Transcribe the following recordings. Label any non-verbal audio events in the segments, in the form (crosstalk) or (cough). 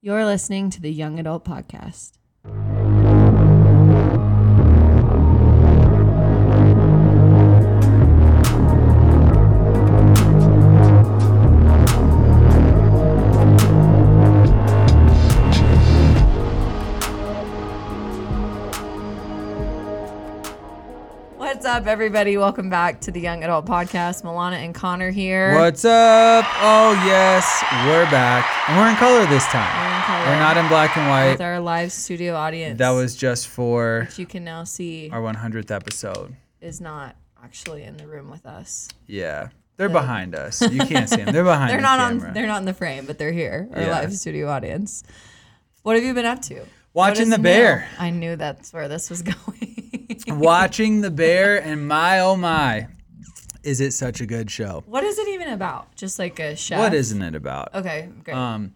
You're listening to the Young Adult Podcast. Everybody? Welcome back to the Young Adult Podcast. Milana and Connor here. What's up? Oh yes, we're back, and we're in color this time. We're in color. We're not in black and white. with our live studio audience. That was just for which you can now see our 100th episode. is not actually in the room with us. Yeah, they're behind us. You can't see them. They're (laughs) behind. They're the not on. They're not in the frame, but they're here. Our Yeah. live studio audience. What have you been up to? Watching the bear. new? I knew that's where this was (laughs) going. (laughs) Watching the bear, and my oh my, is it such a good show? what is it even about? Just like a chef. What isn't it about? Okay, great. Um,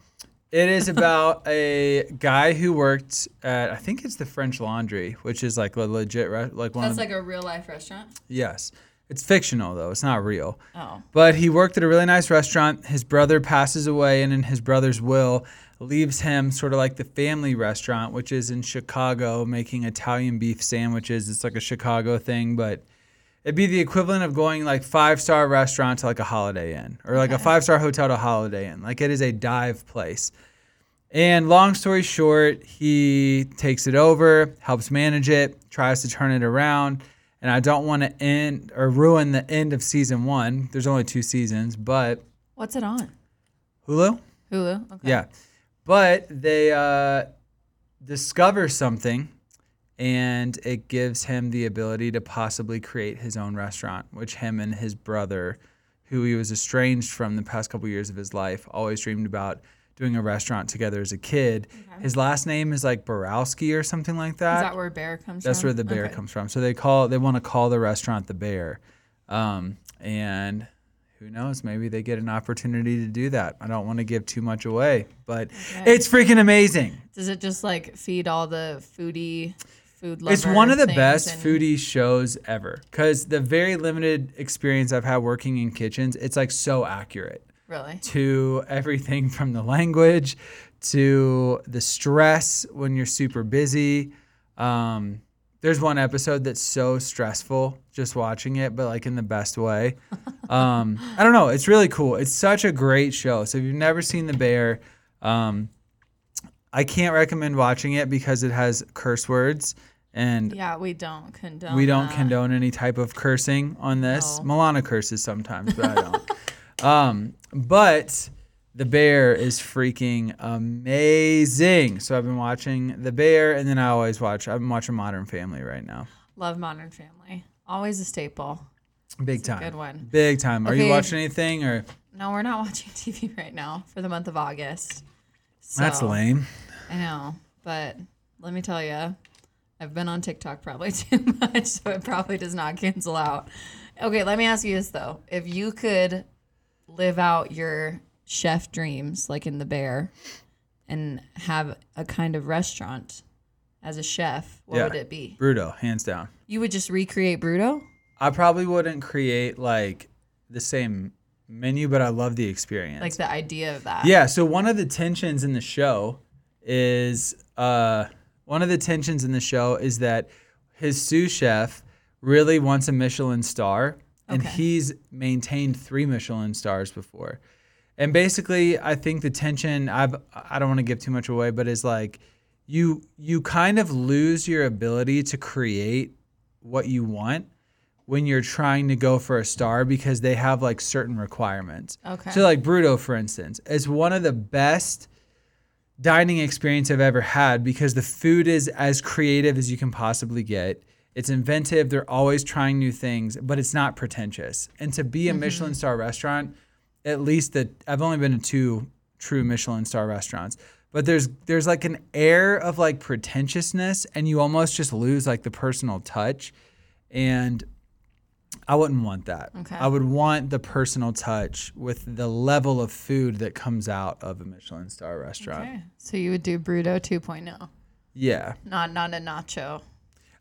it is about a guy who worked at I think it's the French Laundry, which is like a legit re- like one that's of like a real life restaurant. yes. It's fictional though. It's not real. Oh, But he worked at a really nice restaurant. His brother passes away, and in his brother's will, leaves him sort of like the family restaurant, which is in Chicago, making Italian beef sandwiches. It's like a Chicago thing, but it'd be the equivalent of going like five star restaurant to like a Holiday Inn, or like a five star hotel to Holiday Inn. Like it is a dive place. And long story short, he takes it over, helps manage it, tries to turn it around. And I don't want to end or ruin the end of season one. There's only two seasons, but what's it on? Hulu? Hulu. Okay. Yeah. But they uh, discover something and it gives him the ability to possibly create his own restaurant, which him and his brother, who he was estranged from the past couple years of his life, always dreamed about doing a restaurant together as a kid. His last name is like Borowski or something like Is that where bear comes that's from? That's where the bear Okay. comes from. So they call they want to call the restaurant the Bear, um, and who knows? Maybe they get an opportunity to do that. I don't want to give too much away, but it's freaking amazing. Does it just like feed all the foodie food? It's one of the best and- foodie shows ever because the very limited experience I've had working in kitchens, it's like so accurate Really? to everything from the language to the stress when you're super busy. Um, there's one episode that's so stressful just watching it, but like in the best way. (laughs) Um, I don't know. It's really cool. It's such a great show. So if you've never seen The Bear, um, I can't recommend watching it because it has curse words and Yeah, we don't condone. we don't that. condone any type of cursing on this. No. Milana curses sometimes, but I don't. (laughs) um, but the bear is freaking amazing. So I've been watching the bear, and then I always watch. I've been watching Modern Family right now. Love Modern Family. Always a staple. Big It's time. good one. Big time. Are you watching anything or? No, we're not (laughs) watching TV right now for the month of August. That's lame. I know, but let me tell you, I've been on TikTok probably (laughs) too much, so it probably does not cancel out. Okay, let me ask you this though: If you could live out your chef dreams, like in The Bear, and have a kind of restaurant as a chef, what Yeah. would it be? Bruto, hands down. You would just recreate Bruto? I probably wouldn't create like the same menu, but I love the experience. Like the idea of that? Yeah, so one of the tensions in the show is uh one of the tensions in the show is that his sous chef really wants a Michelin star and Okay. he's maintained 3 Michelin stars before. And basically, I think the tension I've I don't want to give too much away, but is like you you kind of lose your ability to create what you want when you're trying to go for a star because they have like certain requirements. Okay. So like Bruto, for instance, is one of the best dining experience I've ever had because the food is as creative as you can possibly get. It's inventive. They're always trying new things, but it's not pretentious. And to be a mm-hmm. Michelin star restaurant, at least that I've only been to two true Michelin star restaurants, but there's there's like an air of like pretentiousness, and you almost just lose like the personal touch. And I wouldn't want that. Okay. I would want the personal touch with the level of food that comes out of a Michelin star restaurant. Okay. So you would do Bruto 2.0, Yeah. not not a nacho.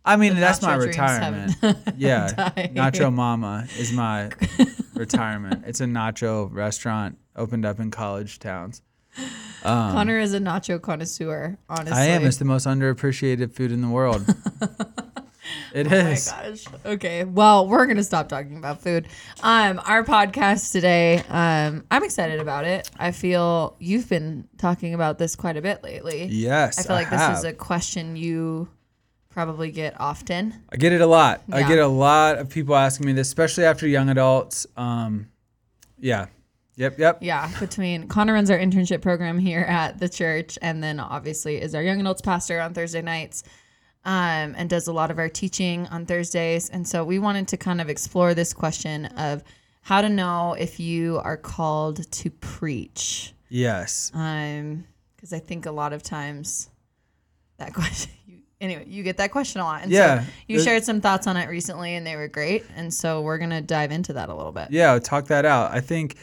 I mean, The that's my retirement. (laughs) (laughs) yeah. died. Nacho Mama is my (laughs) retirement. It's a nacho restaurant opened up in college towns. Um, Connor is a nacho connoisseur. Honestly, I am. It's the most underappreciated food in the world. (laughs) It Oh my gosh. Okay. Well, we're gonna stop talking about food. Um, our podcast today. Um, I'm excited about it. I feel you've been talking about this quite a bit lately. Yes. I feel like this have. is a question you probably get often. I get it a lot. I get a lot of people asking me this, especially after young adults. Um, yeah. Yep. Yep. Yeah, between Connor runs our internship program here at the church, and then obviously is our young adults pastor on Thursday nights, um, and does a lot of our teaching on Thursdays. And so we wanted to kind of explore this question of how to know if you are called to preach. Yes. Um, because I think a lot of times that (laughs) question. You, anyway, you get that question a lot, and Yeah. so you The- shared some thoughts on it recently, and they were great. And so we're gonna dive into that a little bit. Yeah. Talk that out. I think.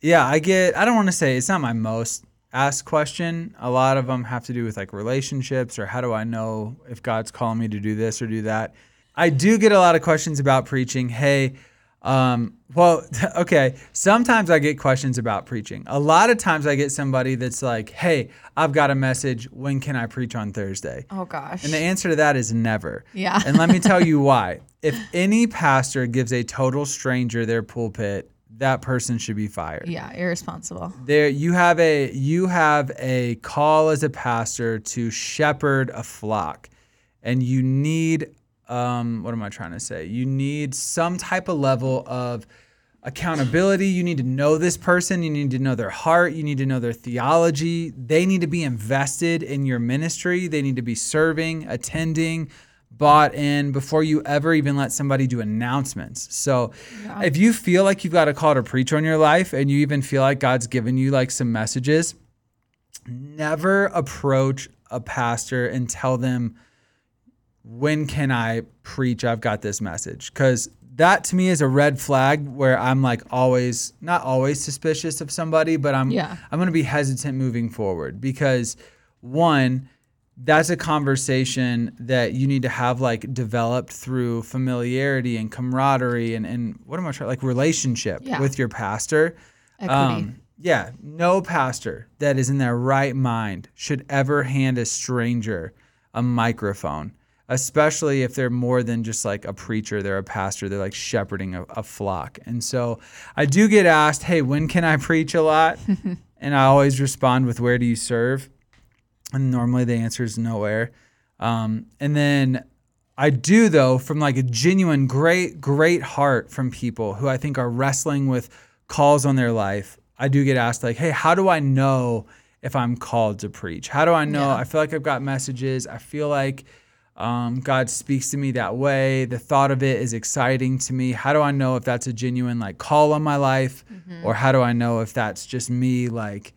Yeah. I get. I don't want to say it's not my most asked question. A lot of them have to do with like relationships or how do I know if God's calling me to do this or do that. I do get a lot of questions about preaching. Hey. Um, well, (laughs) okay. Sometimes I get questions about preaching. A lot of times I get somebody that's like, "Hey, I've got a message. When can I preach on Thursday?" Oh gosh. And the answer to that is never. Yeah. And let me tell (laughs) you why. If any pastor gives a total stranger their pulpit, that person should be fired. yeah, irresponsible. There you have a you have a call as a pastor to shepherd a flock. And you need um what am I trying to say? You need some type of level of accountability. You need to know this person. You need to know their heart. You need to know their theology. They need to be invested in your ministry. They need to be serving, attending, bought in before you ever even let somebody do announcements. So if you feel like you've got a call to preach on your life and you even feel like God's given you like some messages, never approach a pastor and tell them when can I preach? I've got this message. Because that to me is a red flag where I'm like always, not always suspicious of somebody, but I'm, Yeah. I'm going to be hesitant moving forward because one, that's a conversation that you need to have like developed through familiarity and camaraderie and, and what am I trying like relationship Yeah. with your pastor. Equity. Um, yeah, no pastor that is in their right mind should ever hand a stranger a microphone, especially if they're more than just like a preacher, they're a pastor, they're like shepherding a, a flock. And so I do get asked, hey, when can I preach a lot? (laughs) and I always respond with, where do you serve? And normally the answer is nowhere. Um, and then I do though from like a genuine great great heart from people who I think are wrestling with calls on their life. I do get asked like, "Hey, how do I know if I'm called to preach? How do I know? Yeah. I feel like I've got messages. I feel like um, God speaks to me that way. The thought of it is exciting to me. How do I know if that's a genuine like call on my life, or how do I know if that's just me like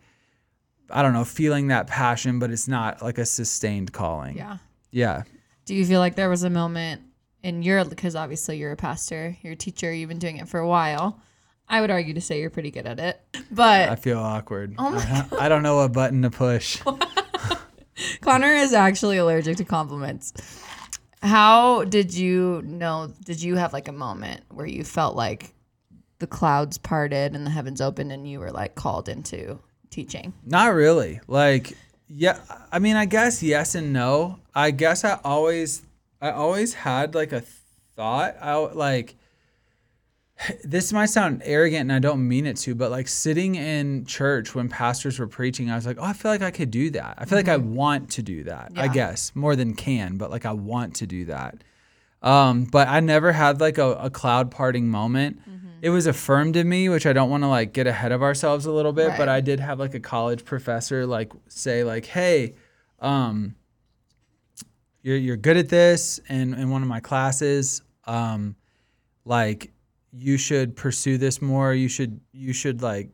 I don't know, feeling that passion, but it's not like a sustained calling. yeah. Yeah. Do you feel like there was a moment in your because obviously you're a pastor, you're a teacher, you've been doing it for a while. I would argue to say you're pretty good at it. But I feel awkward. Oh my I, I don't know what button to push. (laughs) Connor is actually allergic to compliments. How did you know did you have like a moment where you felt like the clouds parted and the heavens opened and you were like called into teaching? Not really. Like, yeah. I mean, I guess yes and no. I guess I always, I always had like a thought. I like. (sighs) This might sound arrogant, and I don't mean it to, but like sitting in church when pastors were preaching, I was like, oh, I feel like I could do that. I feel like I want to do that. yeah. I guess more than can, but like I want to do that. Um, but I never had like a, a cloud parting moment. It was affirmed in me, which I don't want to like get ahead of ourselves a little bit, but I did have like a college professor like say like, "Hey, um, you're you're good at this," in in one of my classes, um, like you should pursue this more. You should you should like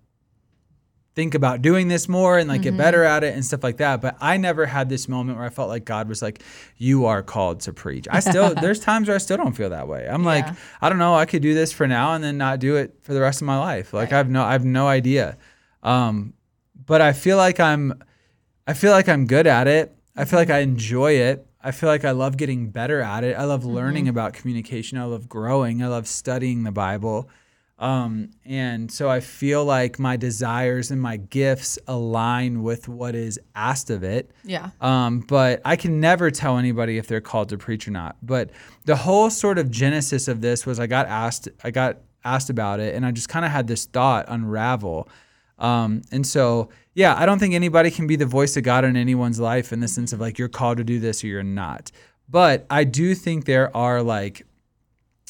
think about doing this more and like get better mm-hmm. at it and stuff like that. But I never had this moment where I felt like God was like, "You are called to preach." I still (laughs) there's times where I still don't feel that way. I'm like, I don't know, I could do this for now and then not do it for the rest of my life. Like Right. I've no I have no idea. Um, but I feel like I'm I feel like I'm good at it. I feel like mm-hmm. I enjoy it. I feel like I love getting better at it. I love learning mm-hmm. about communication. I love growing. I love studying the Bible. Um, and so I feel like my desires and my gifts align with what is asked of it. Yeah. Um, but I can never tell anybody if they're called to preach or not. But the whole sort of genesis of this was I got asked, I got asked about it, and I just kind of had this thought unravel. Um, and so, yeah, I don't think anybody can be the voice of God in anyone's life in the sense of like you're called to do this or you're not. But I do think there are like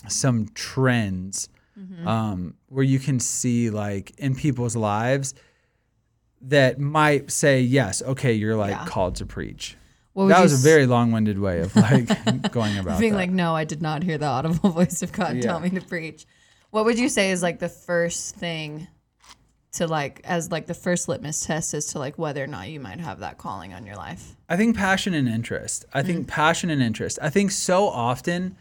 some trends um, where you can see like in people's lives that might say yes, okay, you're like Yeah. called to preach. What That was a s- very long-winded way of like (laughs) going about being that. like, no, I did not hear the audible (laughs) voice of God tell me to preach. What would you say is like the first thing to like as like the first litmus test as to like whether or not you might have that calling on your life? I think passion and interest. I Mm. think passion and interest. I think so often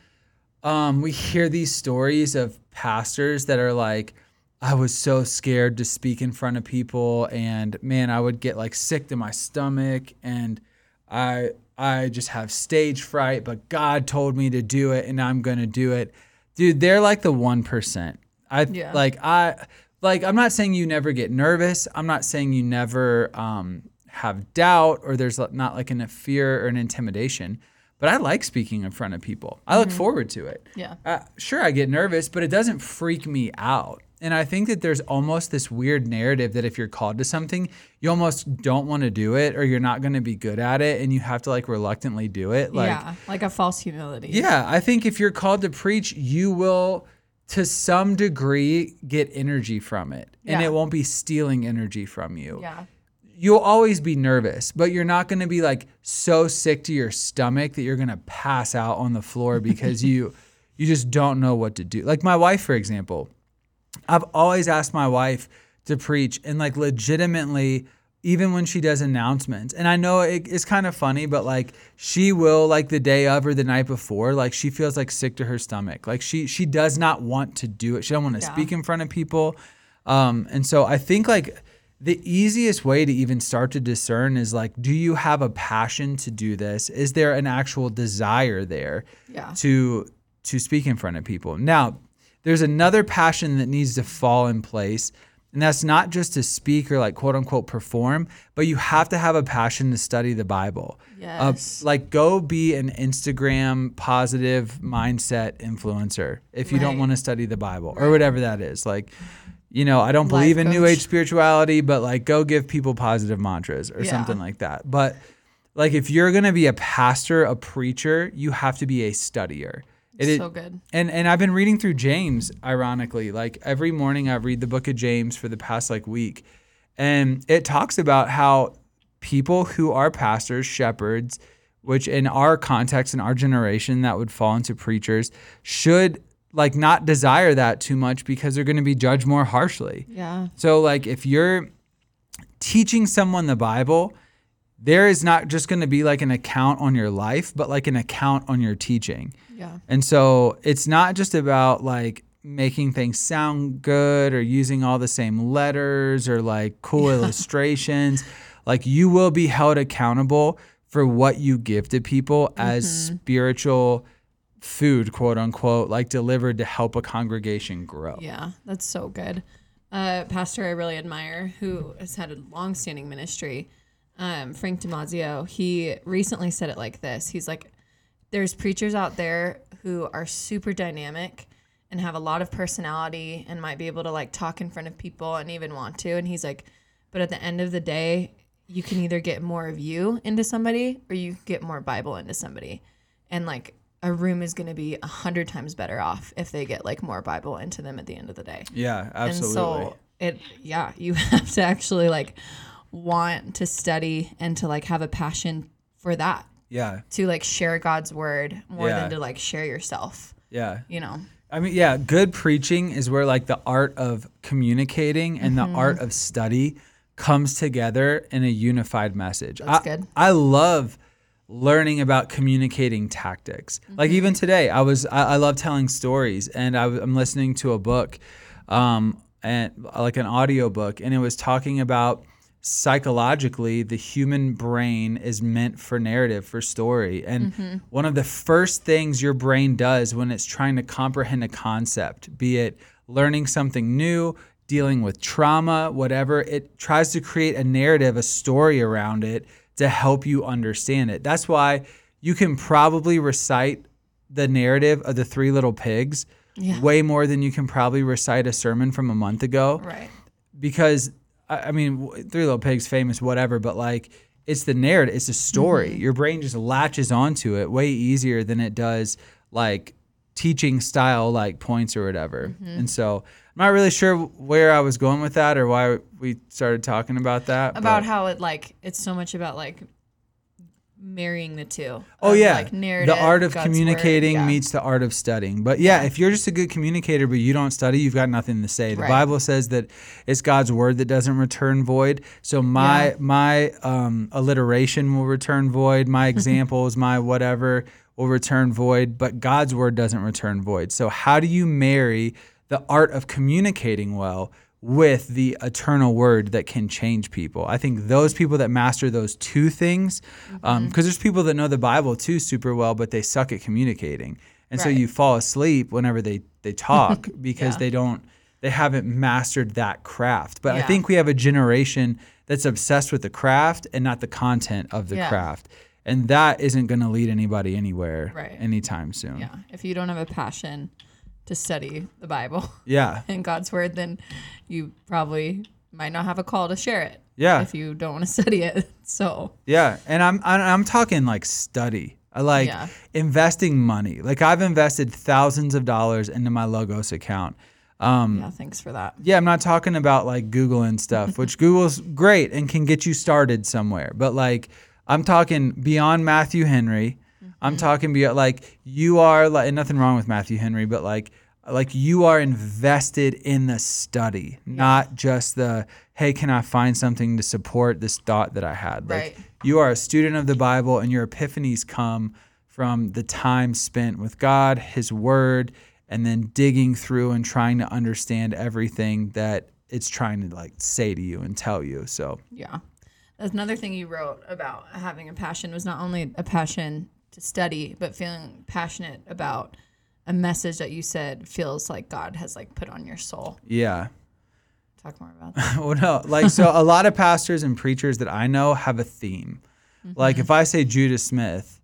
um, we hear these stories of pastors that are like, I was so scared to speak in front of people, and man, I would get like sick to my stomach, and I I just have stage fright. But God told me to do it, and I'm gonna do it, dude. They're like the one percent. I Yeah. like I like I'm not saying you never get nervous. I'm not saying you never um, have doubt or there's not like a fear or an intimidation. But I like speaking in front of people. I look forward to it. Yeah. Uh, sure, I get nervous, but it doesn't freak me out. And I think that there's almost this weird narrative that if you're called to something, you almost don't want to do it or you're not going to be good at it and you have to like reluctantly do it. Like, yeah, like a false humility. yeah, I think if you're called to preach, you will to some degree get energy from it and it won't be stealing energy from you. Yeah. You'll always be nervous, but you're not going to be like so sick to your stomach that you're going to pass out on the floor because (laughs) you you just don't know what to do. Like my wife for example, I've always asked my wife to preach and like legitimately even when she does announcements and i know it, it's kind of funny but like she will like the day of or the night before like she feels like sick to her stomach like she she does not want to do it she don't want to Yeah. speak in front of people um and so i think like the easiest way to even start to discern is like do you have a passion to do this is there an actual desire there Yeah. to to speak in front of people. Now, there's another passion that needs to fall in place, and that's not just to speak or like quote unquote perform, but you have to have a passion to study the Bible. Uh, Yes. like go be an Instagram positive mindset influencer if you don't want to study the Bible or whatever that is. Like you know, I don't Life believe in new age spirituality, but like go give people positive mantras or Yeah. something like that. But like if you're going to be a pastor, a preacher, you have to be a studier. It is- so good. and and I've been reading through James ironically. Like every morning I read the book of James for the past like week. And it talks about how people who are pastors, shepherds, which in our context in our generation that would fall into preachers, should like not desire that too much because they're going to be judged more harshly. Yeah. So like if you're teaching someone the Bible, there is not just going to be like an account on your life, but like an account on your teaching. Yeah. And so it's not just about like making things sound good or using all the same letters or like cool illustrations. Like you will be held accountable for what you give to people as mm-hmm. spiritual food, quote unquote, like delivered to help a congregation grow. Yeah, that's so good. Uh, pastor I really admire who has had a long-standing ministry, um, Frank Damazio. He recently said it like this. He's like, "There's preachers out there who are super dynamic and have a lot of personality and might be able to like talk in front of people and even want to." And he's like, "But at the end of the day, you can either get more of you into somebody or you get more Bible into somebody, and like." A room is going to be a hundred times better off if they get like more Bible into them at the end of the day. Yeah, absolutely. And so it, yeah, (laughs) you have to actually like want to study and to like have a passion for that yeah, to like share God's word more Yeah. than to like share yourself. yeah. You know, I mean, yeah, good preaching is where like the art of communicating and Mm-hmm. the art of study comes together in a unified message. That's I, good. I love learning about communicating tactics. Like Mm-hmm. even today, I was I, I love telling stories, and I, am listening to a book, um, and like an audio book, and it was talking about psychologically the human brain is meant for narrative for story and one of the first things your brain does when it's trying to comprehend a concept be it learning something new, dealing with trauma, whatever. It tries to create a narrative, a story around it to help you understand it. That's why you can probably recite the narrative of the three little pigs Yeah. way more than you can probably recite a sermon from a month ago Right. because I mean, Three Little Pigs, famous, whatever, but like it's the narrative, it's the story. Mm-hmm. Your brain just latches onto it way easier than it does like teaching style like points or whatever. Mm-hmm. And so not really sure where I was going with that or why we started talking about that. About but- how it like it's so much about like marrying the two. Oh of, yeah, like narrative. the art of God's word, communicating yeah. meets the art of studying. But yeah, if you're just a good communicator but you don't study, you've got nothing to say. The Right. Bible says that it's God's word that doesn't return void. So my Yeah. my um, alliteration will return void. My (laughs) examples, my whatever will return void. But God's word doesn't return void. So how do you marry the art of communicating well? With the eternal word that can change people. I think those people that master those two things, because Mm-hmm. there's people that know the Bible too super well, but they suck at communicating. And so you fall asleep whenever they, they talk (laughs) because Yeah. they don't, they haven't mastered that craft. But I think we have a generation that's obsessed with the craft and not the content of the Yeah. craft. And that isn't going to lead anybody anywhere Right. anytime soon. Yeah. If you don't have a passion to study the Bible (laughs) Yeah. and God's word, then you probably might not have a call to share it. Yeah. If you don't want to (laughs) study it. So Yeah, and I'm I'm, talking like study. I like Yeah. investing money. Like I've invested thousands of dollars into my Logos account. Um, yeah, thanks for that. yeah, I'm not talking about like Google and stuff, (laughs) which Google's great and can get you started somewhere. But like I'm talking beyond Matthew Henry. I'm talking beyond like you are like nothing wrong with Matthew Henry, but like like you are invested in the study, not just the hey, can I find something to support this thought that I had? Like Right. you are a student of the Bible and your epiphanies come from the time spent with God, his word, and then digging through and trying to understand everything that it's trying to like say to you and tell you. So, Yeah. That's another thing you wrote about having a passion was not only a passion to study, but feeling passionate about a message that you said feels like God has like put on your soul. yeah. Talk more about (laughs) that. well, no, like so a lot of pastors and preachers that I know have a theme. Mm-hmm. Like if I say Judah Smith,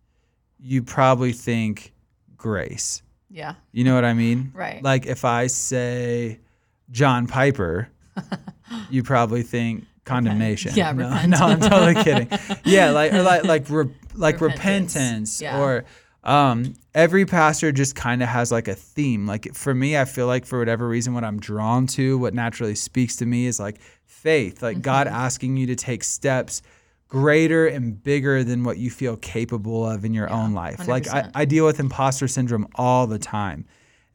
you probably think grace. Yeah. You know what I mean? Right. Like if I say John Piper, (laughs) you probably think condemnation. Yeah, no, repent. no, I'm totally kidding. (laughs) Yeah, like or like like re, like Repentance. repentance, Yeah. or um, every pastor just kind of has like a theme. Like for me, I feel like for whatever reason, what I'm drawn to, what naturally speaks to me is like faith, like God Mm-hmm. asking you to take steps greater and bigger than what you feel capable of in your own life. Like I, I deal with imposter syndrome all the time.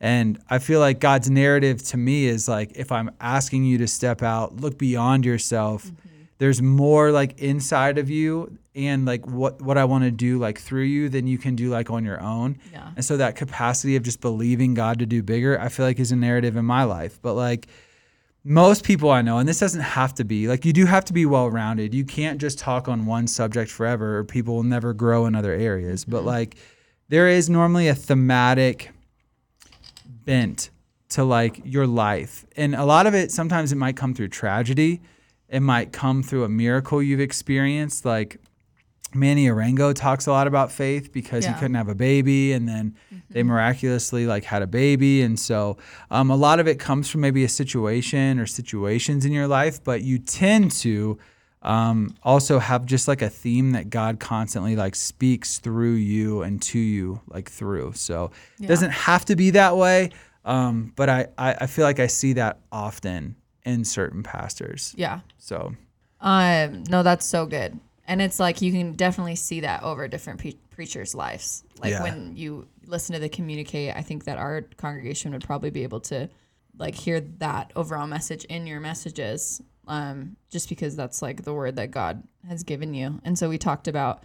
And I feel like God's narrative to me is like if I'm asking you to step out, look beyond yourself. Mm-hmm. There's more like inside of you and like what what I want to do like through you than you can do like on your own. Yeah. And so that capacity of just believing God to do bigger, I feel like is a narrative in my life. But like most people I know, and this doesn't have to be like you do have to be well rounded. You can't just talk on one subject forever, or people will never grow in other areas. But mm-hmm. like there is normally a thematic bent to like your life. And a lot of it sometimes it might come through tragedy. It might come through a miracle you've experienced. Like Manny Arango talks a lot about faith because Yeah. he couldn't have a baby and then they miraculously like had a baby. And so um, a lot of it comes from maybe a situation or situations in your life, but you tend to um, also have just like a theme that God constantly like speaks through you and to you like through. So it doesn't have to be that way. Um, but I, I, I feel like I see that often in certain pastors. Yeah. So Um, no, that's so good. And it's like you can definitely see that over different pre- preachers' lives. Like Yeah. when you listen to the communicate, I think that our congregation would probably be able to like hear that overall message in your messages. Um, just because that's like the word that God has given you. And so we talked about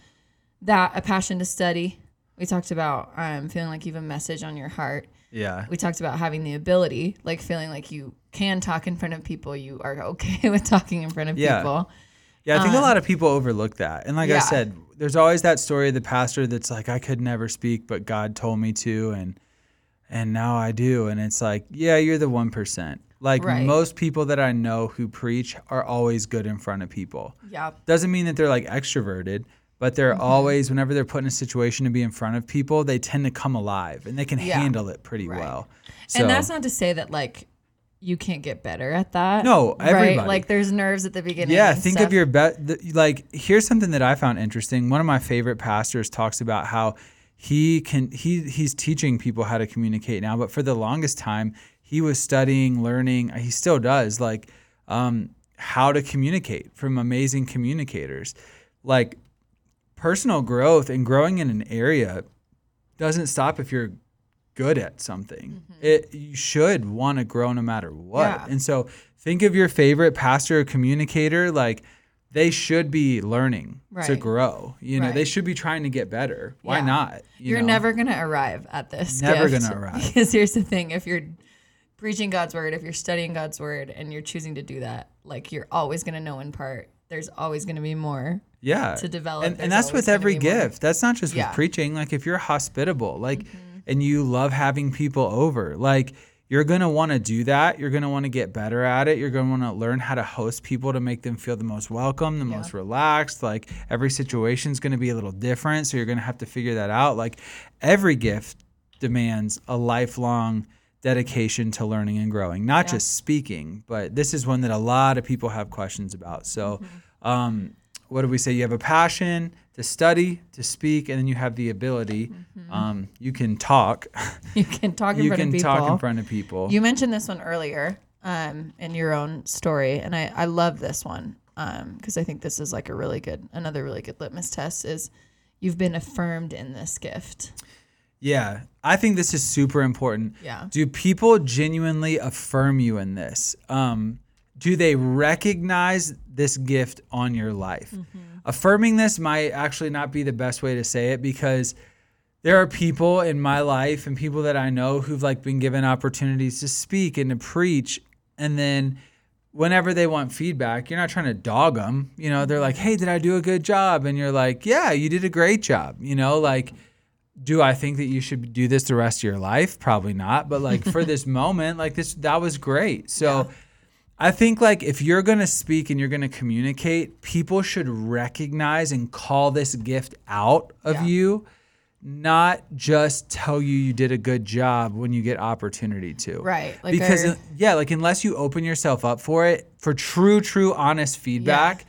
that, a passion to study. We talked about um, feeling like you have a message on your heart. Yeah. We talked about having the ability, like feeling like you can talk in front of people. You are okay (laughs) with talking in front of Yeah. people. Yeah, I think a um, lot of people overlook that. And like I said, there's always that story of the pastor that's like, I could never speak, but God told me to. And and now I do. And it's like, yeah, you're the 1%. Like Right. most people that I know who preach are always good in front of people. Yeah. Doesn't mean that they're like extroverted, but they're Mm-hmm. always, whenever they're put in a situation to be in front of people, they tend to come alive and they can Yeah. handle it pretty Right. well. and that's not to say that like you can't get better at that. No, everybody. Right? Like there's nerves at the beginning. Yeah, think stuff. of your bet. Like, here's something that I found interesting. One of my favorite pastors talks about how he can he he's teaching people how to communicate now, but for the longest time he was studying, learning. He still does like um, how to communicate from amazing communicators. Like personal growth and growing in an area doesn't stop if you're good at something. Mm-hmm. It you should want to grow no matter what. Yeah. And so think of your favorite pastor or communicator like they should be learning to grow. You know, they should be trying to get better. Why Yeah. not? You You're know? never gonna arrive at this. Never gift. gonna arrive. (laughs) Because here's the thing: if you're preaching God's word, if you're studying God's word, and you're choosing to do that, like you're always gonna know in part. There's always gonna be more. Yeah to develop, and, and that's with every be more. gift that's not just Yeah. Mm-hmm. with preaching like if you're hospitable like and you love having people over like you're going to want to do that you're going to want to get better at it you're going to want to learn how to host people to make them feel the most welcome the most relaxed like every situation is going to be a little different so you're going to have to figure that out like every gift demands a lifelong dedication to learning and growing not Yeah. just speaking but this is one that a lot of people have questions about so Mm-hmm. um, what do we say you have a passion to study to speak and then you have the ability Mm-hmm. um, you can talk (laughs) You can talk in you front can of people. talk in front of people You mentioned this one earlier um, in your own story, and I, I love this one because I think this is like a really good, another really good litmus test is you've been affirmed in this gift. yeah i think this is super important Yeah. do people genuinely affirm you in this um, do they recognize this gift on your life? Mm-hmm. Affirming this might actually not be the best way to say it because there are people in my life and people that I know who've like been given opportunities to speak and to preach and then whenever they want feedback you're not trying to dog them you know they're like mm-hmm. hey did I do a good job? And you're like yeah you did a great job you know like do I think that you should do this the rest of your life? Probably not but like for (laughs) this moment like this that was great. So I think like if you're going to speak and you're going to communicate, people should recognize and call this gift out of Yeah. you, not just tell you you did a good job when you get opportunity to. Right. Like because uh, yeah, like unless you open yourself up for it, for true true honest feedback,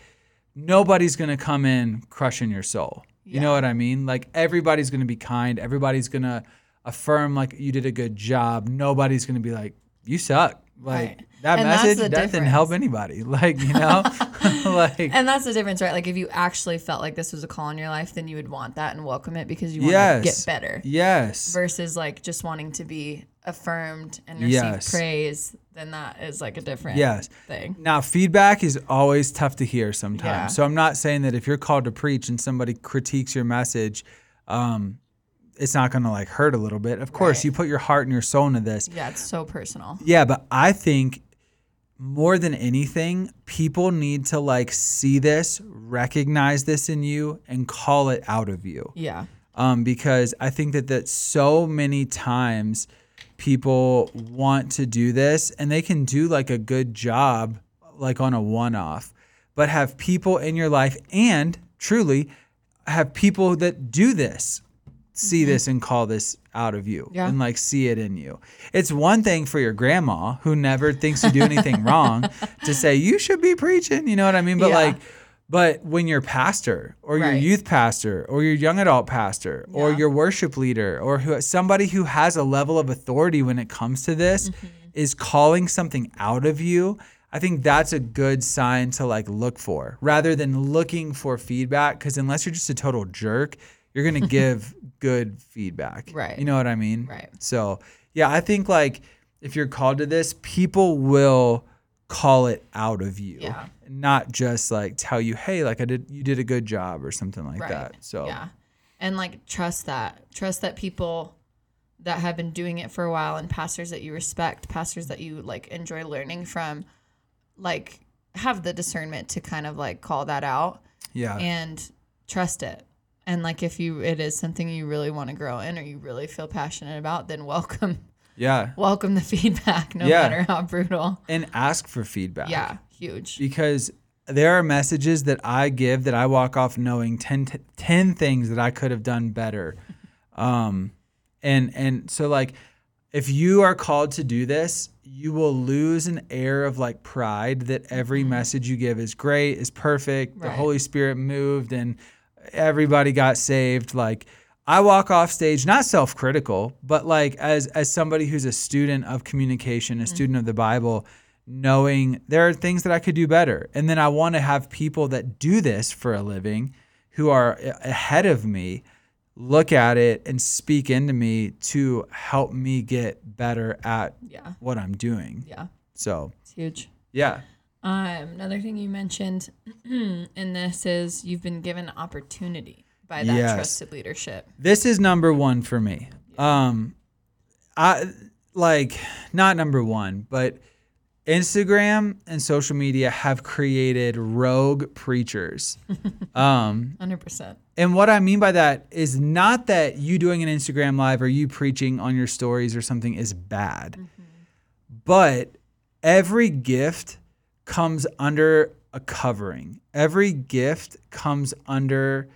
nobody's going to come in crushing your soul. You know what I mean? Like everybody's going to be kind, everybody's going to affirm like you did a good job. Nobody's going to be like you suck. Like Right. that And message didn't help anybody. (laughs) Like, you know? (laughs) (laughs) like and that's the difference, right? Like if you actually felt like this was a call in your life, then you would want that and welcome it because you want yes. to get better. Yes. Versus like just wanting to be affirmed and receive Yes. praise, then that is like a different Yes. thing. Now, feedback is always tough to hear sometimes. Yeah. So I'm not saying that if you're called to preach and somebody critiques your message, um, it's not going to like hurt a little bit. Of course, Right. you put your heart and your soul into this. Yeah, it's so personal. Yeah, but I think more than anything, people need to like see this, recognize this in you, and call it out of you. Yeah. um, because I think that that so many times people want to do this and they can do like a good job like on a one-off but have people in your life and truly have people that do this see this and call this out of you Mm-hmm. Yeah. and like see it in you. It's one thing for your grandma who never thinks you do anything (laughs) wrong to say you should be preaching, you know what I mean? But Yeah. like but when your pastor or your youth pastor or your young adult pastor or your worship leader or who somebody who has a level of authority when it comes to this Mm-hmm. is calling something out of you, I think that's a good sign to like look for rather than looking for feedback because unless you're just a total jerk, you're going (laughs) to give good feedback. Right. You know what I mean? Right. So, yeah, I think like if you're called to this, people will call it out of you. Yeah. Not just like tell you, "Hey, like I did you did a good job" or something like Right. that. So, Yeah. And like trust that. Trust that people that have been doing it for a while and pastors that you respect, pastors that you like enjoy learning from, like have the discernment to kind of like call that out yeah. and trust it. And like if you it is something you really want to grow in or you really feel passionate about, then welcome Yeah. (laughs) welcome the feedback, no Yeah. matter how brutal. And ask for feedback. Yeah, huge. because there are messages that I give that I walk off knowing 10, t- 10 things that I could have done better. (laughs) Um, and and so like if you are called to do this, you will lose an air of like pride that every message you give is great, is perfect, the Holy Spirit moved and everybody got saved. Like I walk off stage not self-critical, but like as as somebody who's a student of communication, a mm-hmm. student of the Bible, knowing there are things that I could do better. And then I want to have people that do this for a living who are ahead of me look at it and speak into me to help me get better at Yeah, what I'm doing. yeah, So, it's huge. yeah. Um, another thing you mentioned (clears throat) in this is you've been given opportunity by that Yes. trusted leadership. This is number 1 for me. Um I like not number 1, but Instagram and social media have created rogue preachers. (laughs) um Hundred percent. And what I mean by that is not that you doing an Instagram live or you preaching on your stories or something is bad, but every gift comes under a covering. Every gift comes under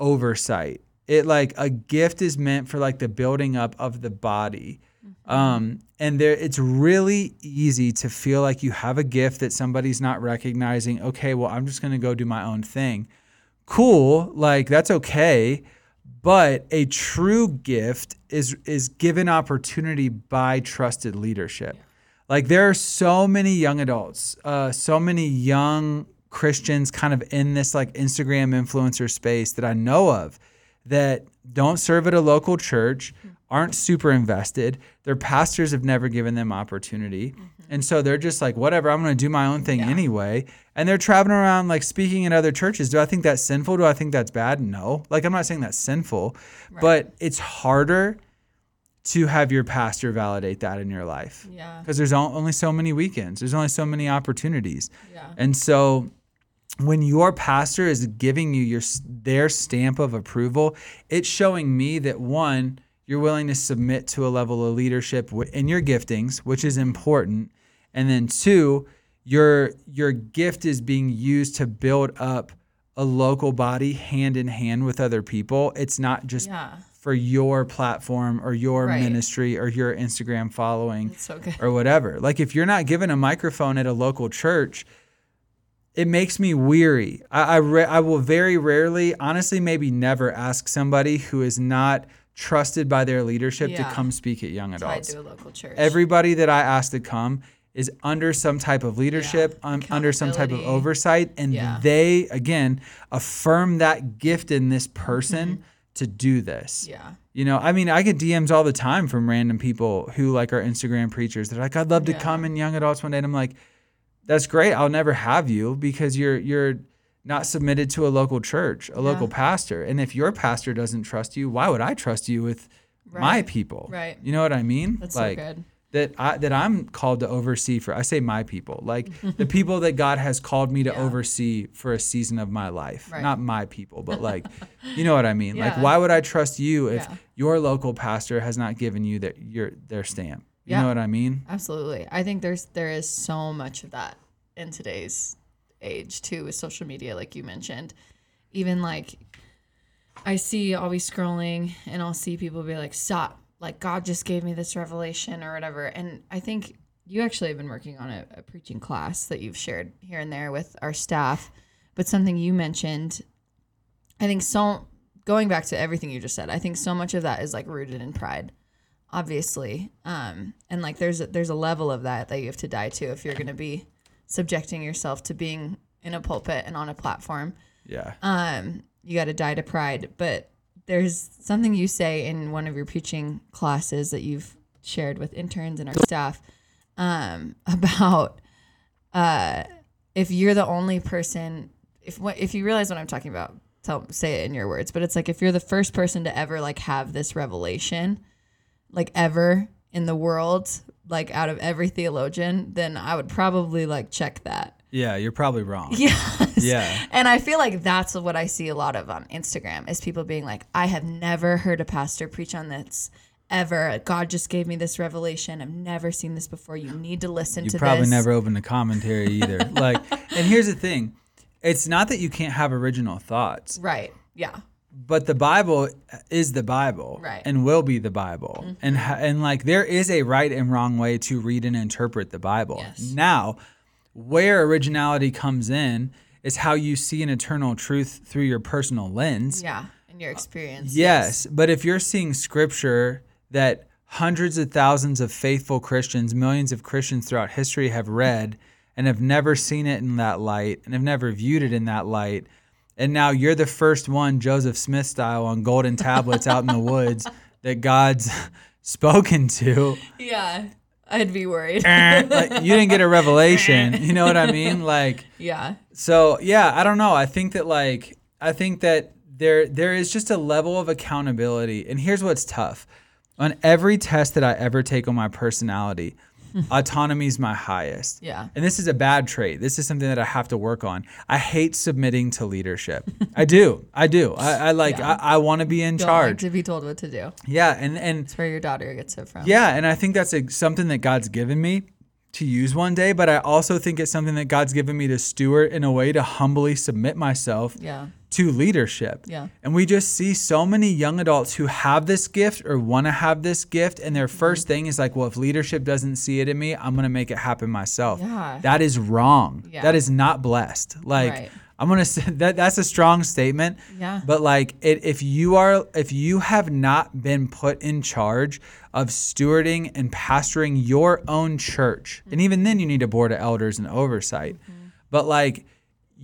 oversight. It like a gift is meant for like the building up of the body. Um, and there it's really easy to feel like you have a gift that somebody's not recognizing. Okay, well, I'm just gonna go do my own thing cool like that's okay but a true gift is is given opportunity by trusted leadership like there are so many young adults uh, so many young christians kind of in this like instagram influencer space that i know of that don't serve at a local church aren't super invested. Their pastors have never given them opportunity. And so they're just like whatever i'm going to do my own thing Yeah. anyway. And they're traveling around like speaking in other churches. Do i think that's sinful? Do i think that's bad? No. Like i'm not saying that's sinful but it's harder to have your pastor validate that in your life Yeah. because there's only so many weekends there's only so many opportunities Yeah. and so when your pastor is giving you your their stamp of approval, it's showing me that one, you're willing to submit to a level of leadership in your giftings, which is important, and then two, your your gift is being used to build up a local body hand in hand with other people. It's not just Yeah. For your platform or your Right. ministry or your Instagram following so or whatever. Like if you're not given a microphone at a local church, it makes me weary. I I, re- I will very rarely, honestly, maybe never ask somebody who is not trusted by their leadership Yeah. to come speak at young adults. to a local church. Everybody that I ask to come is under some type of leadership, um, under some type of oversight, and Yeah. they again affirm that gift in this person to do this. yeah. You know, I mean, I get DMs all the time from random people who like are Instagram preachers. They're like, "I'd love to Yeah. come in young adults one day," and I'm like, "That's great. I'll never have you because you're you're not submitted to a local church, a local pastor. And if your pastor doesn't trust you, why would I trust you with my people? Right. You know what I mean? That's like so good. That I that I'm called to oversee for. I say my people, like (laughs) the people that God has called me to Yeah. oversee for a season of my life. Right. Not my people, but like, (laughs) you know what I mean? Like, why would I trust you if Yeah. your local pastor has not given you their your their stamp? You Yeah. know what I mean? Absolutely. I think there's there is so much of that in today's age too with social media like you mentioned. Even like I see I'll be scrolling and I'll see people be like stop like God just gave me this revelation or whatever. And I think you actually have been working on a, a preaching class that you've shared here and there with our staff. But something you mentioned I think so going back to everything you just said I think so much of that is like rooted in pride obviously. Um and like there's a, there's a level of that that you have to die to if you're going to be subjecting yourself to being in a pulpit and on a platform. Yeah. um you got to die to pride. But there's something you say in one of your preaching classes that you've shared with interns and our staff um (laughs) about uh if you're the only person if if you realize what I'm talking about tell say it in your words but it's like if you're the first person to ever like have this revelation like ever in the world like out of every theologian then I would probably like check that Yeah, you're probably wrong. (laughs) Yes. Yeah. And I feel like that's what I see a lot of on Instagram is people being like, I have never heard a pastor preach on this ever. God just gave me this revelation. I've never seen this before. You need to listen You to probably this. never opened a commentary either. (laughs) like, and here's the thing it's not that you can't have original thoughts, Right. Yeah. but the Bible is the Bible Right. Mm-hmm. and will be the Bible. And, and like, there is a right and wrong way to read and interpret the Bible. Yes. Now, where originality comes in is how you see an eternal truth through your personal lens. Yeah. In your experience. Yes, but if you're seeing scripture that hundreds of thousands of faithful Christians, millions of Christians throughout history have read and have never seen it in that light and have never viewed it in that light, and now you're the first one, Joseph Smith style, on golden tablets out in the (laughs) woods that God's (laughs) spoken to. Yeah. I'd be worried. Eh, like, (laughs) you didn't get a revelation. You know what I mean? (laughs) Like, yeah. so yeah, I don't know. I think that like I think that there there is just a level of accountability. And here's what's tough. On every test that I ever take on my personality, (laughs) autonomy is my highest. Yeah. And this is a bad trait. This is something that I have to work on. I hate submitting to leadership. I do. I do. I, I (laughs) like Yeah. I, I want to be in Don't like charge. to be told what to do. yeah, and and That's where your daughter gets it from. yeah, and I think that's a, something that God's given me to use one day, but I also think it's something that God's given me to steward in a way to humbly submit myself Yeah. To leadership. Yeah. And we just see so many young adults who have this gift or want to have this gift and their mm-hmm. 1st thing is like, well, if leadership doesn't see it in me, I'm going to make it happen myself. Yeah. That is wrong. Yeah. That is not blessed. Like Right. I'm going to say (laughs) that that's a strong statement. Yeah. But like it, if you are if you have not been put in charge of stewarding and pastoring your own church, and mm-hmm. even then you need a board of elders and oversight. Mm-hmm. But like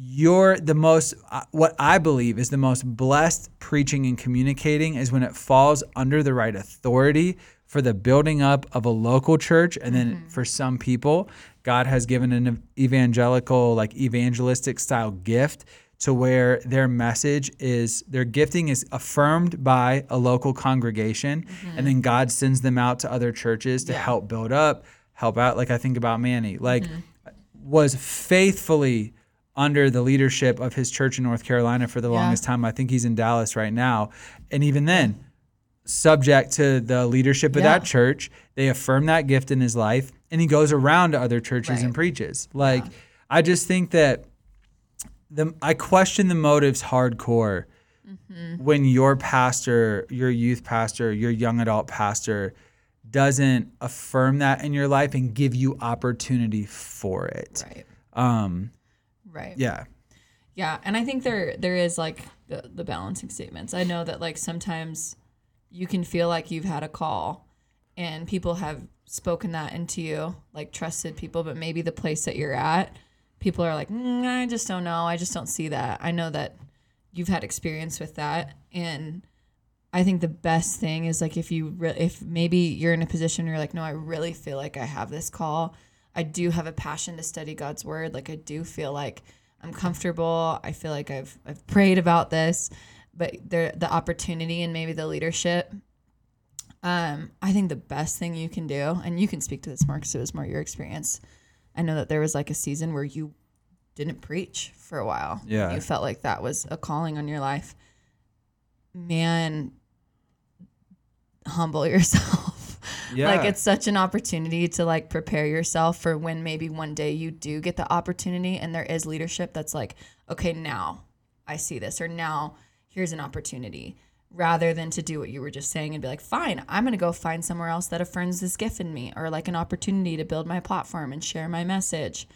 you're the most uh, what I believe is the most blessed preaching and communicating is when it falls under the right authority for the building up of a local church and then mm-hmm. for some people God has given an evangelical like evangelistic style gift to where their message is their gifting is affirmed by a local congregation mm-hmm. and then God sends them out to other churches to Yeah. help build up help out like I think about Manny like mm-hmm. was faithfully under the leadership of his church in North Carolina for the Yeah. longest time. I think he's in Dallas right now. And even then, subject to the leadership of Yeah. that church, they affirm that gift in his life and he goes around to other churches and preaches. Like I just think that the I question the motives hardcore Mm-hmm. when your pastor, your youth pastor, your young adult pastor doesn't affirm that in your life and give you opportunity for it. Right. Um Right. yeah. Yeah, and I think there there is like the, the balancing statements. I know that like sometimes you can feel like you've had a call and people have spoken that into you, like trusted people, but maybe the place that you're at, people are like, mm, I just don't know. I just don't see that. I know that you've had experience with that and I think the best thing is like if you re- if maybe you're in a position where you're like, no, I really feel like I have this call. I do have a passion to study God's word. Like I do feel like I'm comfortable. I feel like I've I've prayed about this, but there the opportunity and maybe the leadership. Um, I think the best thing you can do, and you can speak to this more because it was more your experience. I know that there was like a season where you didn't preach for a while. Yeah. you felt like that was a calling on your life. Man, humble (laughs) yourself. Yeah. Like it's such an opportunity to like prepare yourself for when maybe one day you do get the opportunity and there is leadership that's like, okay, now I see this or now here's an opportunity rather than to do what you were just saying and be like, fine, I'm going to go find somewhere else that affirms this gift in me or like an opportunity to build my platform and share my message.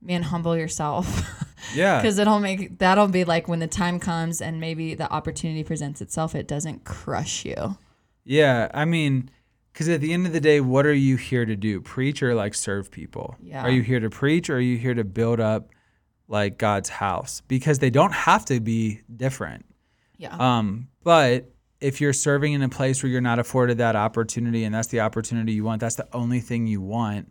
Man, humble yourself. (laughs) Yeah. Because it'll make that'll be like when the time comes and maybe the opportunity presents itself, it doesn't crush you. Yeah. I mean, because at the end of the day, what are you here to do? Preach or like serve people? Yeah. Are you here to preach or are you here to build up like God's house? Because they don't have to be different. Yeah. Um, but if you're serving in a place where you're not afforded that opportunity and that's the opportunity you want, that's the only thing you want,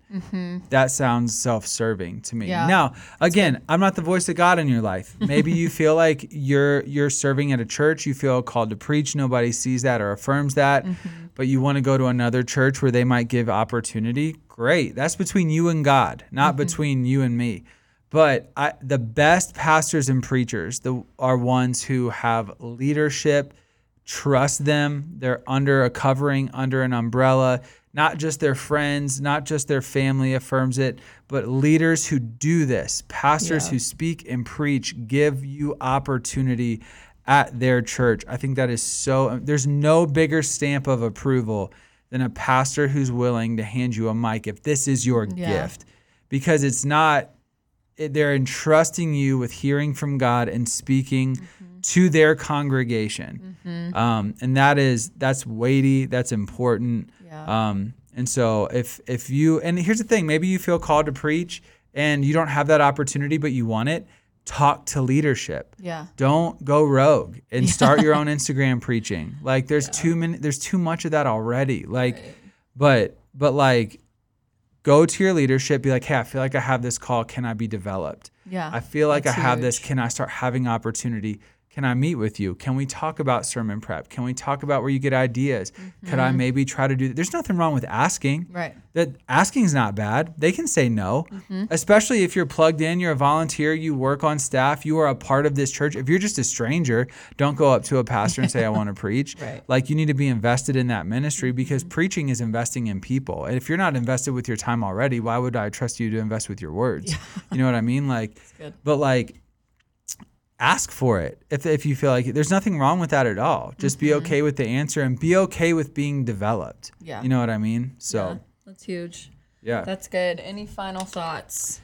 that sounds self serving to me. Mm-hmm. Yeah. Now, again, I'm not the voice of God in your life. (laughs) Maybe you feel like you're you're serving at a church, you feel called to preach, nobody sees that or affirms that, Mm-hmm. but you want to go to another church where they might give opportunity. Great. That's between you and God, not Mm-hmm. between you and me. But I, the best pastors and preachers the, are ones who have leadership, trust them. They're under a covering, under an umbrella. Not just their friends, not just their family affirms it, but leaders who do this, pastors Yeah. who speak and preach, give you opportunity at their church. I think that is so, there's no bigger stamp of approval than a pastor who's willing to hand you a mic if this is your Yeah. gift. Because it's not, it, they're entrusting you with hearing from God and speaking mm-hmm. To their congregation. Um, and that is, that's weighty, that's important. Yeah. Um, and so if if you and here's the thing, maybe you feel called to preach and you don't have that opportunity, but you want it. Talk to leadership. yeah. Don't go rogue and start your own (laughs) Instagram preaching. Like there's too many. There's too much of that already. Like, Right. but but like, go to your leadership. Be like, hey, I feel like I have this call. Can I be developed? Yeah. I feel like I have this. Can I start having opportunity? Can I meet with you? Can we talk about sermon prep? Can we talk about where you get ideas? Could I maybe try to do that? There's nothing wrong with asking. Right. That asking's not bad. They can say no. Mm-hmm. Especially if you're plugged in, you're a volunteer, you work on staff, you are a part of this church. If you're just a stranger, don't go up to a pastor and say I want to (laughs) preach. Right. Like you need to be invested in that ministry because preaching is investing in people. And if you're not invested with your time already, why would I trust you to invest with your words? Yeah. You know what I mean? Like (laughs) good. but like ask for it if, if you feel like it. there's nothing wrong with that at all just be okay with the answer and be okay with being developed Mm-hmm. Yeah. you know what i mean Yeah, so that's huge. yeah, That's good. Any final thoughts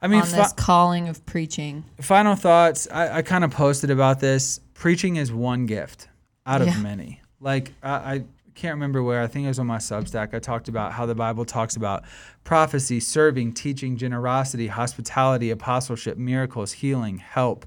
i mean on fi- this calling of preaching? final thoughts i, I kind of posted about this preaching is one gift out of Yeah. many like I, I can't remember where i think it was on my substack i talked about how the bible talks about prophecy serving teaching generosity hospitality apostleship miracles healing help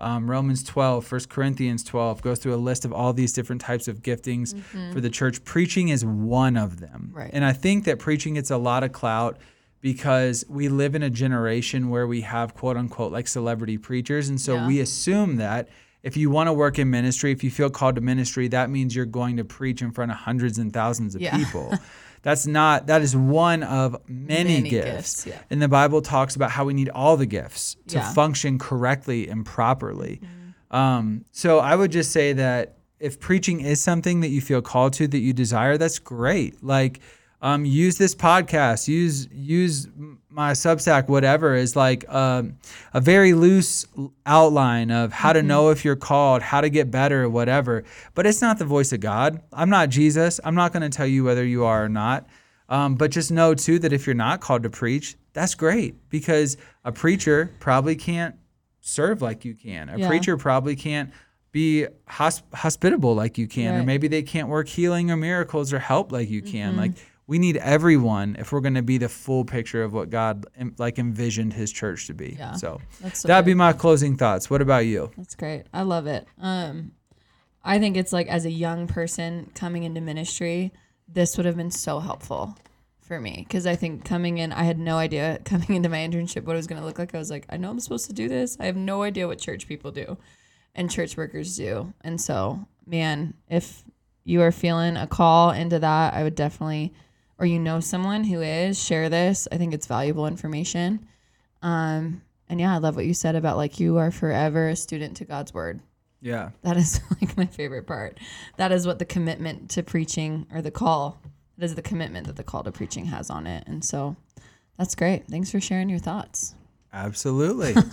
um, romans 12 1 corinthians 12 goes through a list of all these different types of giftings for the church preaching is one of them Right. and i think that preaching gets a lot of clout because we live in a generation where we have quote unquote like celebrity preachers. And so Yeah. we assume that if you want to work in ministry, if you feel called to ministry, that means you're going to preach in front of hundreds and thousands of Yeah. people. (laughs) That's not, that is one of many, Many gifts. gifts, yeah. And the Bible talks about how we need all the gifts to Yeah. Mm-hmm. function correctly and properly. Um, so I would just say that if preaching is something that you feel called to, that you desire, that's great. Like, um, use this podcast, use use my Substack, whatever, is like um, a very loose outline of how to know if you're called, how to get better, whatever. But it's not the voice of God. I'm not Jesus. I'm not going to tell you whether you are or not. Um, but just know too that if you're not called to preach, that's great because a preacher probably can't serve like you can. A Yeah. preacher probably can't be hosp- hospitable like you can, or maybe they can't work healing or miracles or help like you can. Mm-hmm. Like we need everyone if we're going to be the full picture of what God like envisioned His church to be. Yeah. So so that'd good. be my closing thoughts. What about you? That's great. I love it. Um, I think it's like as a young person coming into ministry, this would have been so helpful for me because I think coming in, I had no idea (laughs) coming into my internship what it was going to look like. I was like, I know I'm supposed to do this. I have no idea what church people do and church workers do. And so, man, if you are feeling a call into that, I would definitely, or you know someone who is, share this. I think it's valuable information. Um, and yeah, I love what you said about like you are forever a student to God's word. Yeah. That is (laughs) like my favorite part. That is what the commitment to preaching or the call, that is the commitment that the call to preaching has on it. And so that's great. Thanks for sharing your thoughts. Absolutely. (laughs)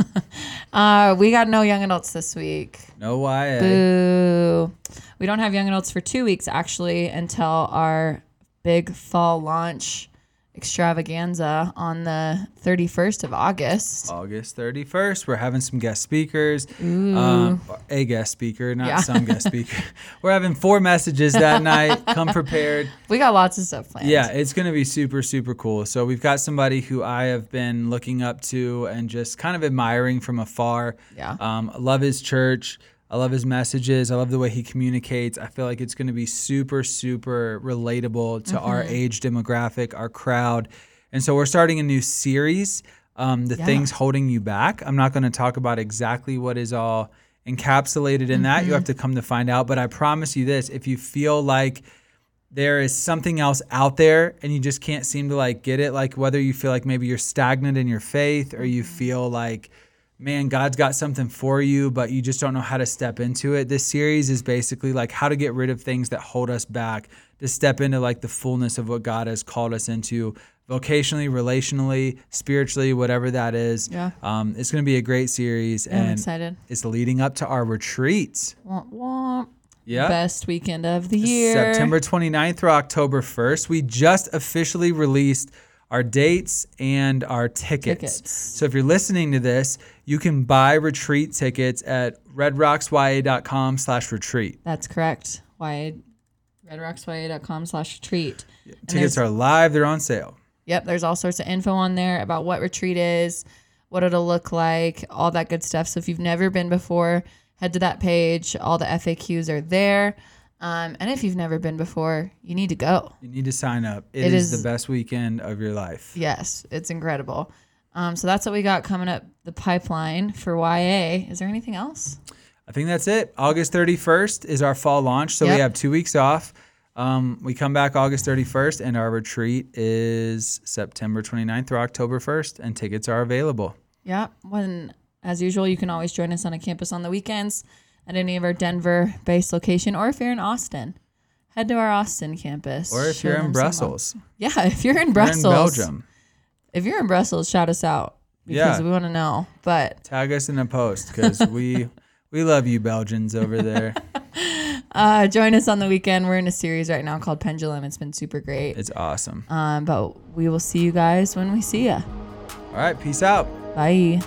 Uh, we got no young adults this week. no YA. Boo. We don't have young adults for two weeks actually until our big fall launch extravaganza on the 31st of August. August 31st. We're having some guest speakers. Um, a guest speaker, not Yeah. some guest speaker. (laughs) We're having four messages that night. Come prepared. We got lots of stuff planned. Yeah, it's going to be super, super cool. So we've got somebody who I have been looking up to and just kind of admiring from afar. Yeah. Um, love his church. I love his messages. I love the way he communicates. I feel like it's going to be super, super relatable to our Mm-hmm. age demographic, our crowd. And so we're starting a new series, um, The Yeah. Things Holding You Back. I'm not going to talk about exactly what is all encapsulated in that. You Mm-hmm. have to come to find out. But I promise you this if you feel like there is something else out there and you just can't seem to like get it like whether you feel like maybe you're stagnant in your faith or you feel like man, God's got something for you, but you just don't know how to step into it. This series is basically like how to get rid of things that hold us back to step into like the fullness of what God has called us into vocationally, relationally, spiritually, whatever that is. Yeah. Um, it's going to be a great series I'm and excited. it's leading up to our retreat. Womp womp. Yeah. Best weekend of the year. September 29th through October 1st. We just officially released our dates and our tickets. Tickets. So if you're listening to this, you can buy retreat tickets at redrocksya.com slash retreat. That's correct. Why redrocksya.com slash retreat. And Tickets are live. They're on sale. Yep, there's all sorts of info on there about what retreat is, what it'll look like, all that good stuff. So if you've never been before, head to that page. All the FAQs are there. Um, and if you've never been before, you need to go. You need to sign up. It it is, is- the best weekend of your life. Yes, it's incredible. Um, so that's what we got coming up the pipeline for YA. Is there anything else? I think that's it. August 31st is our fall launch. So we have two weeks off. Um, we come back August 31st, and our retreat is September 29th through October 1st, and tickets are available. Yeah. When, as usual, you can always join us on a campus on the weekends at any of our Denver based location, or if you're in Austin, head to our Austin campus. Or if (laughs) you're in. Brussels, Yeah, if you're in you're Brussels, in Belgium, if you're in Brussels, shout us out because Yeah. we want to know. But tag us in a post because we (laughs) we love you Belgians over there. (laughs) uh, join us on the weekend. We're in a series right now called Pendulum. It's been super great. It's awesome. Um, but we will see you guys when we see you. All right, peace out. Bye.